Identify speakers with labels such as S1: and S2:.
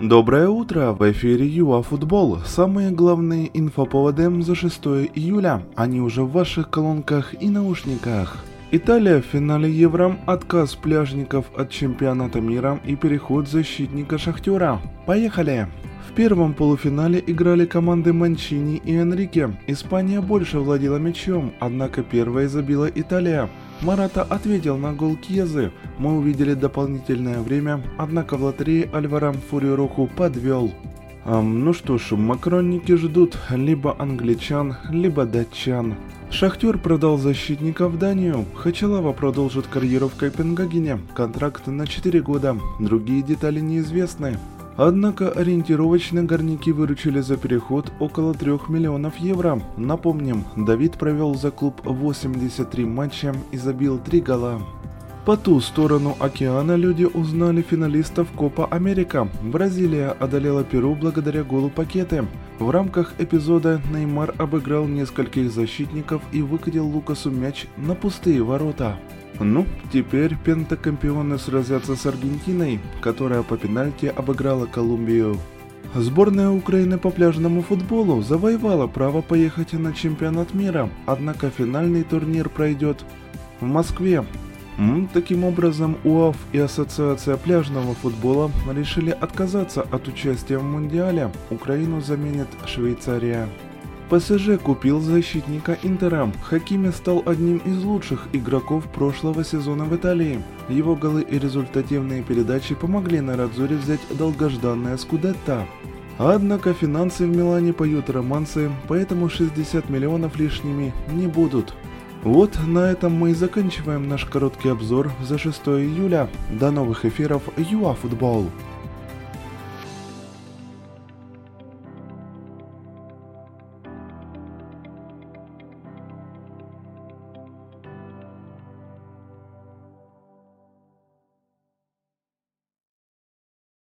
S1: Доброе утро! В эфире ЮА Футбол. Самые главные инфоповоды за 6 июля. Они уже в ваших колонках и наушниках. Италия в финале Евро, отказ пляжников от чемпионата мира и переход защитника Шахтера. Поехали! В первом полуфинале играли команды Манчини и Энрике. Испания больше владела мячом, однако первой забила Италия. Марата ответил на гол Кьезы. Мы увидели дополнительное время, однако в лотерее Альвара Фурируху подвел. Эм, ну что ж, макронники ждут либо англичан, либо датчан. Шахтер продал защитника в Данию. Хачалава продолжит карьеру в Копенгагене. Контракт на 4 года. Другие детали неизвестны. Однако ориентировочно горняки выручили за переход около 3 миллионов евро. Напомним, Давид провел за клуб 83 матча и забил 3 гола. По ту сторону океана люди узнали финалистов Копа Америка. Бразилия одолела Перу благодаря голу пакеты. В рамках эпизода Неймар обыграл нескольких защитников и выкатил Лукасу мяч на пустые ворота. Ну, теперь пентакомпионы сразятся с Аргентиной, которая по пенальти обыграла Колумбию. Сборная Украины по пляжному футболу завоевала право поехать на чемпионат мира, однако финальный турнир пройдет в Москве. Таким образом, УАФ и Ассоциация пляжного футбола решили отказаться от участия в Мундиале. Украину заменит Швейцария. ПСЖ купил защитника Интера. Хакими стал одним из лучших игроков прошлого сезона в Италии. Его голы и результативные передачи помогли на Радзоре взять долгожданное Скудетто. Однако финансы в Милане поют романсы, поэтому 60 миллионов лишними не будут. Вот на этом мы и заканчиваем наш короткий обзор за 6 июля. До новых эфиров ЮАФутбол.